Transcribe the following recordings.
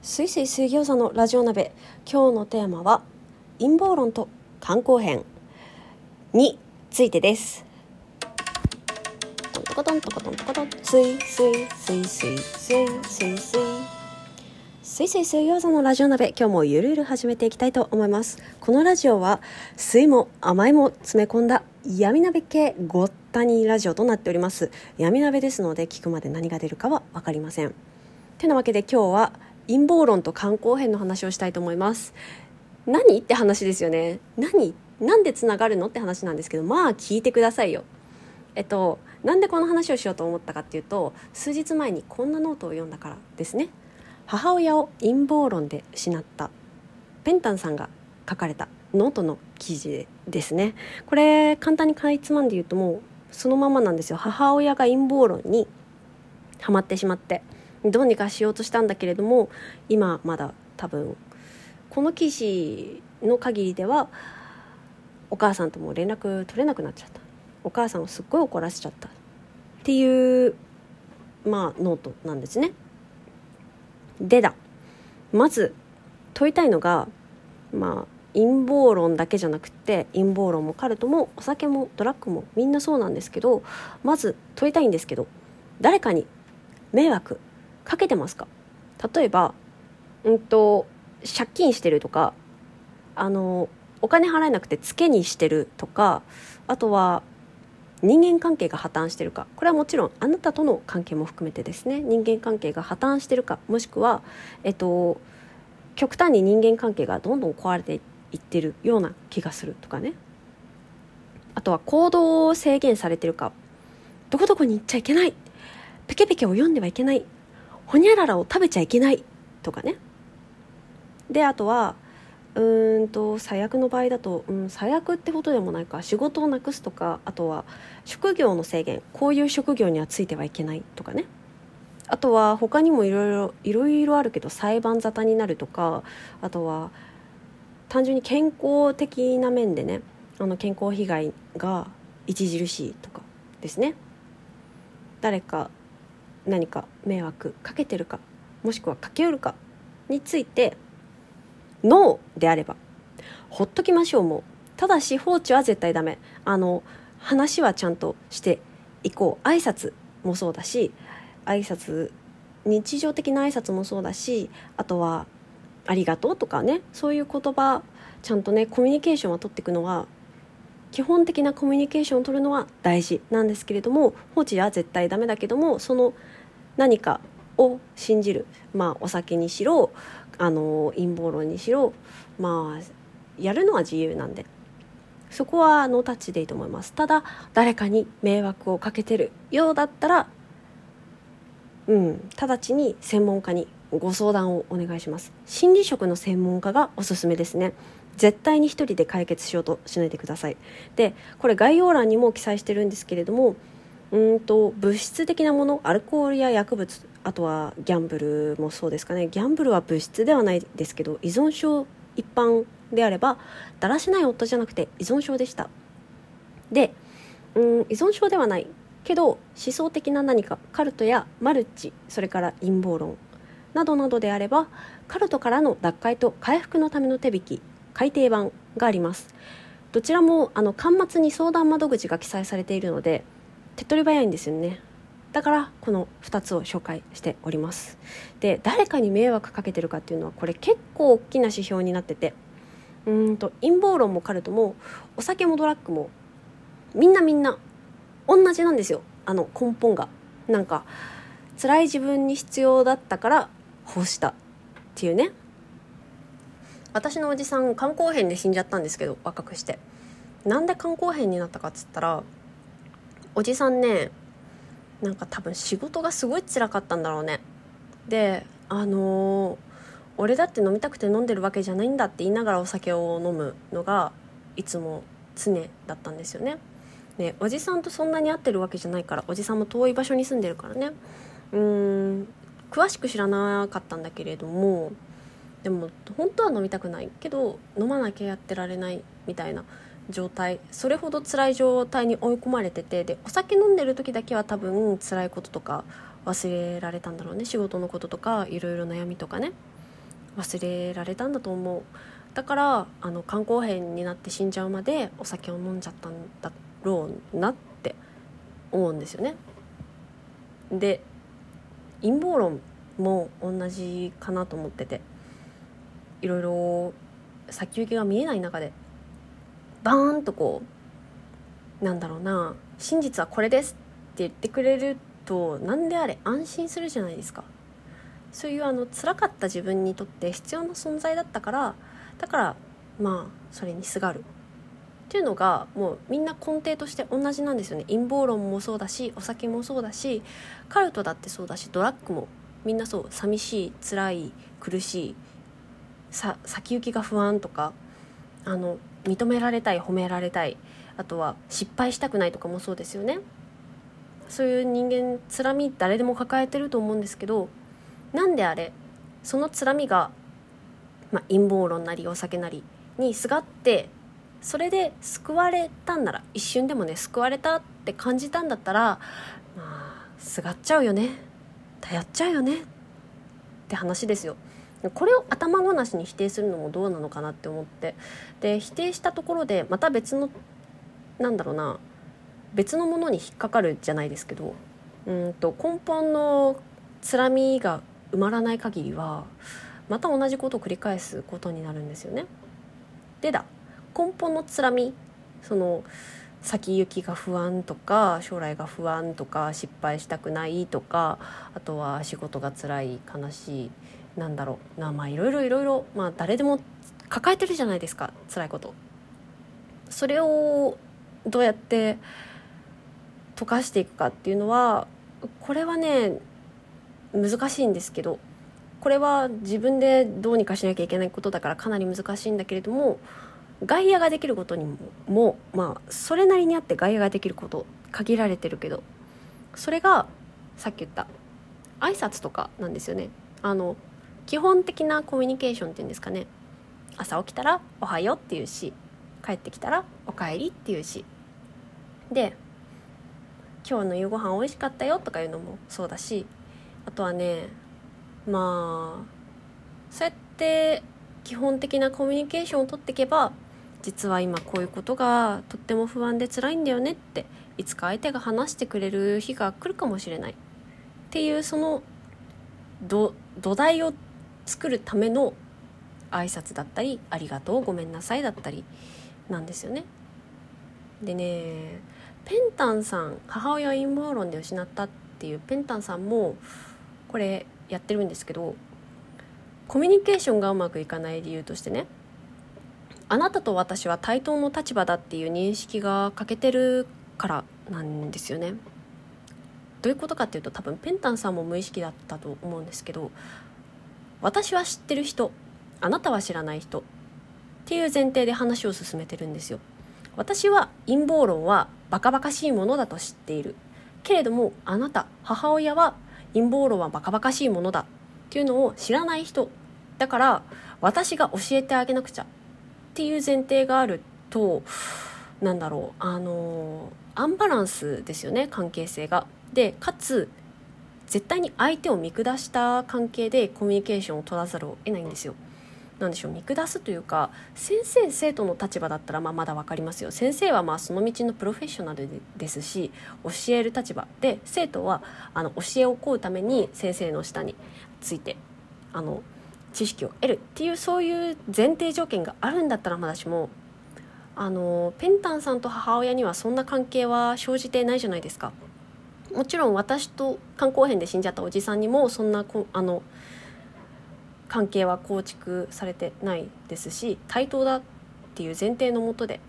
すいすい水餃子のラジオ鍋。今日のテーマは陰謀論と観光編についてです。トントコトントコトントコトン。すいすいすいすいすいすいすい。すいすい水餃子のラジオ鍋。今日もゆるゆる始めていきたいと思います。このラジオは水も甘いも詰め込んだ闇鍋系ごったにラジオとなっております。闇鍋ですので聞くまで何が出るかは分かりません。てなわけで今日は陰謀論と肝硬変の話をしたいと思います。何って話ですよね。何なんでつながるのって話なんですけどまあ聞いてくださいよ。えっとなんでこの話をしようと思ったかっていうと数日前にこんなノートを読んだからですね。母親を陰謀論で失った。ペンタンさんが書かれたノートの記事ですね。これ簡単にかいつまんで言うともうそのままなんですよ。母親が陰謀論にはまってしまって。どうにかしようとしたんだけれども今まだ多分この記事の限りではお母さんとも連絡取れなくなっちゃった。お母さんをすっごい怒らせちゃった。っていうまあノートなんですね。でだ。まず問いたいのがまあ陰謀論だけじゃなくて陰謀論もカルトもお酒もドラッグもみんなそうなんですけどまず問いたいんですけど誰かに迷惑かけてますか？例えばうんと借金してるとかあのお金払えなくてツケにしてるとかあとは人間関係が破綻してるか。これはもちろんあなたとの関係も含めてですね。人間関係が破綻してるかもしくは、えっと、極端に人間関係がどんどん壊れていってるような気がするとかね。あとは行動を制限されてるか。どこどこに行っちゃいけない。ペケペケを読んではいけない。ほにゃららを食べちゃいけないとかね。であとはうんと最悪の場合だと、うん、最悪ってことでもないか仕事をなくすとかあとは職業の制限こういう職業にはついてはいけないとかね。あとは他にもいろいろいろいろあるけど裁判沙汰になるとかあとは単純に健康的な面でねあの健康被害が著しいとかですね。誰か何か迷惑かけてるかもしくはかけうるかについてノーであればほっときましょうも。うただし放置は絶対ダメ。あの話はちゃんとしていこう。挨拶もそうだし挨拶日常的な挨拶もそうだしあとは「ありがとう」とかねそういう言葉ちゃんとねコミュニケーションは取っていくのは基本的なコミュニケーションを取るのは大事なんですけれども放置は絶対ダメだけどもその何かを信じる。まあお酒にしろあの陰謀論にしろまあやるのは自由なんで。そこはノータッチでいいと思います。ただ誰かに迷惑をかけてるようだったらうん直ちに専門家にご相談をお願いします。心理職の専門家がおすすめですね。絶対に一人で解決しようとしないでください。でこれ概要欄にも記載してるんですけれどもうんと物質的なものアルコールや薬物あとはギャンブルもそうですかね。ギャンブルは物質ではないですけど依存症一般であればだらしない夫じゃなくて依存症でした。でうん依存症ではないけど思想的な何かカルトやマルチそれから陰謀論などなどであればカルトからの脱会と回復のための手引き改訂版があります。どちらもあの端末に相談窓口が記載されているので手っ取り早いんですよね。だからこの2つを紹介しております。で誰かに迷惑かけてるかっていうのはこれ結構大きな指標になっててうんと陰謀論もカルトもお酒もドラッグもみんなみんな同じなんですよ。あの根本が。なんか辛い自分に必要だったからこうしたっていうね。私のおじさん肝硬変で死んじゃったんですけど若くして。なんで肝硬変になったかっつったらおじさんねなんか多分仕事がすごい辛かったんだろうね。であのー、俺だって飲みたくて飲んでるわけじゃないんだって言いながらお酒を飲むのがいつも常だったんですよね。ねおじさんとそんなに会ってるわけじゃないからおじさんも遠い場所に住んでるからね。うーん詳しく知らなかったんだけれどもでも本当は飲みたくないけど飲まなきゃやってられないみたいな状態それほど辛い状態に追い込まれててでお酒飲んでる時だけは多分辛いこととか忘れられたんだろうね。仕事のこととかいろいろ悩みとかね。忘れられたんだと思う。だからあの肝硬変になって死んじゃうまでお酒を飲んじゃったんだろうなって思うんですよね。で陰謀論も同じかなと思ってていろいろ先行きが見えない中でバーンとこうなんだろうな真実はこれですって言ってくれると何であれ安心するじゃないですか。そういうあの辛かった自分にとって必要な存在だったからだからまあそれにすがる。っていうのがもうみんな根底として同じなんですよね。陰謀論もそうだしお酒もそうだしカルトだってそうだしドラッグもみんなそう。寂しい辛い苦しいさ先行きが不安とかあの認められたい褒められたい。あとは失敗したくないとかもそうですよね。そういう人間つらみ誰でも抱えてると思うんですけどなんであれそのつらみが、まあ、陰謀論なりお酒なりにすがってそれで救われたんなら一瞬でもね救われたって感じたんだったらまあすがっちゃうよね。頼っちゃうよね。って話ですよ。これを頭ごなしに否定するのもどうなのかなって思ってで否定したところでまた別のなんだろうな別のものに引っかかるじゃないですけどうんと根本のつらみが埋まらない限りはまた同じことを繰り返すことになるんですよね。でだ根本のつらみその先行きが不安とか将来が不安とか失敗したくないとかあとは仕事が辛い悲しいなんだろう。なまあいろいろいろいろまあ誰でも抱えてるじゃないですか。辛いこと。それをどうやって溶かしていくかっていうのはこれはね難しいんですけどこれは自分でどうにかしなきゃいけないことだからかなり難しいんだけれども外野ができることにももまあそれなりにあって外野ができること限られてるけどそれがさっき言った挨拶とかなんですよね。あの基本的なコミュニケーションっていうんですかね。朝起きたら「おはよう」っていうし帰ってきたら「おかえり」っていうし。で「今日の夕ご飯美味しかったよ」とかいうのもそうだしあとはねまあそうやって基本的なコミュニケーションをとっていけば実は今こういうことがとっても不安で辛いんだよねっていつか相手が話してくれる日が来るかもしれないっていうその土台を作るための挨拶だったり「ありがとう」「ごめんなさい」だったりなんですよね。でねペンタンさん母親陰謀論で失ったっていうペンタンさんもこれやってるんですけどコミュニケーションがうまくいかない理由としてねあなたと私は対等の立場だっていう認識が欠けてるからなんですよね。どういうことかっていうと多分ペンタンさんも無意識だったと思うんですけど私は知ってる人あなたは知らない人っていう前提で話を進めてるんですよ。私は陰謀論はバカバカしいものだと知っているけれどもあなた母親は陰謀論はバカバカしいものだっていうのを知らない人だから私が教えてあげなくちゃっていう前提があるとなんだろうあのアンバランスですよね関係性が。でかつ絶対に相手を見下した関係でコミュニケーションを取らざるを得ないんですよ。なんでしょう見下すというか先生生徒の立場だったらまあまだ分かりますよ先生はまあその道のプロフェッショナルですし教える立場で生徒はあの教えを請うために先生の下についてあの知識を得るっていうそういう前提条件があるんだったらまだしもあのペンタンさんと母親にはそんな関係は生じてないじゃないですか。もちろん私と肝硬変で死んじゃったおじさんにもそんなこあの関係は構築されてないですし対等だっていう前提のもとで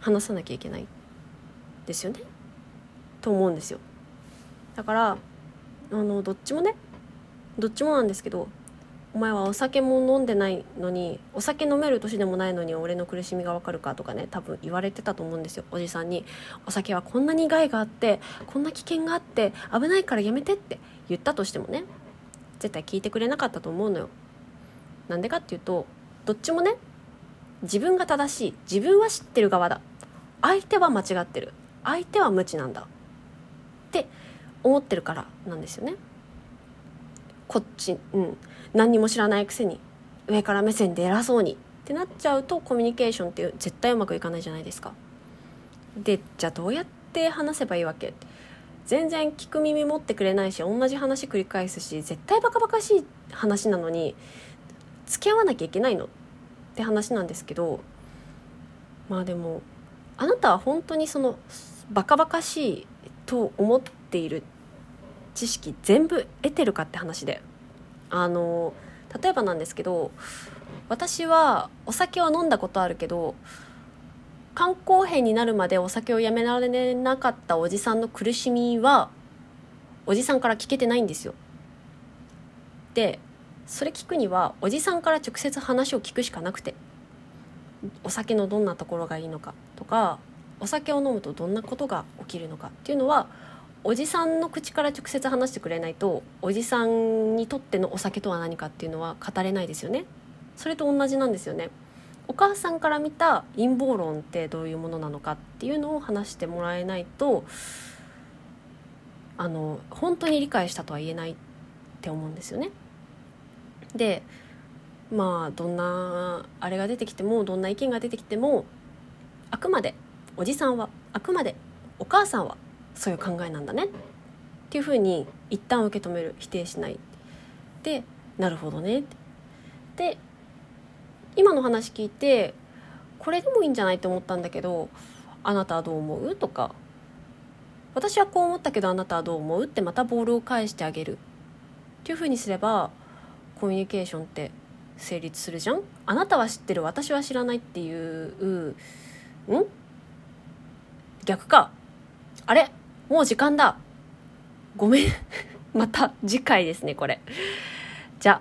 話さなきゃいけないですよね。と思うんですよ。だからあのどっちもねどっちもなんですけどお前はお酒も飲んでないのにお酒飲める年でもないのに俺の苦しみがわかるかとかね多分言われてたと思うんですよおじさんに。お酒はこんなに害があってこんな危険があって危ないからやめてって言ったとしてもね絶対聞いてくれなかったと思うのよ。なんでかっていうとどっちもね自分が正しい自分は知ってる側だ。相手は間違ってる。相手は無知なんだ。って思ってるからなんですよね。こっちうん。何にも知らないくせに上から目線で偉そうにってなっちゃうとコミュニケーションって絶対うまくいかないじゃないですか。でじゃあどうやって話せばいいわけ？全然聞く耳持ってくれないし同じ話繰り返すし絶対バカバカしい話なのに付き合わなきゃいけないの？って話なんですけどまあでもあなたは本当にそのバカバカしいと思っている知識全部得てるかって話であの例えばなんですけど私はお酒は飲んだことあるけど肝硬変になるまでお酒をやめられなかったおじさんの苦しみはおじさんから聞けてないんですよ。でそれ聞くにはおじさんから直接話を聞くしかなくてお酒のどんなところがいいのかとかお酒を飲むとどんなことが起きるのかっていうのはおじさんの口から直接話してくれないとおじさんにとってのお酒とは何かっていうのは語れないですよね。それと同じなんですよね。お母さんから見た陰謀論ってどういうものなのかっていうのを話してもらえないとあの本当に理解したとは言えないって思うんですよね。でまあどんなあれが出てきてもどんな意見が出てきてもあくまでおじさんはあくまでお母さんはそういう考えなんだね。っていうふうに一旦受け止める。否定しない。でなるほどね。で今の話聞いてこれでもいいんじゃないと思ったんだけどあなたはどう思う？とか私はこう思ったけどあなたはどう思う？ってまたボールを返してあげる。っていうふうにすればコミュニケーションって成立するじゃん？あなたは知ってる。私は知らないっていうん？逆か。あれ？もう時間だ。ごめん。また次回ですねこれ。じゃ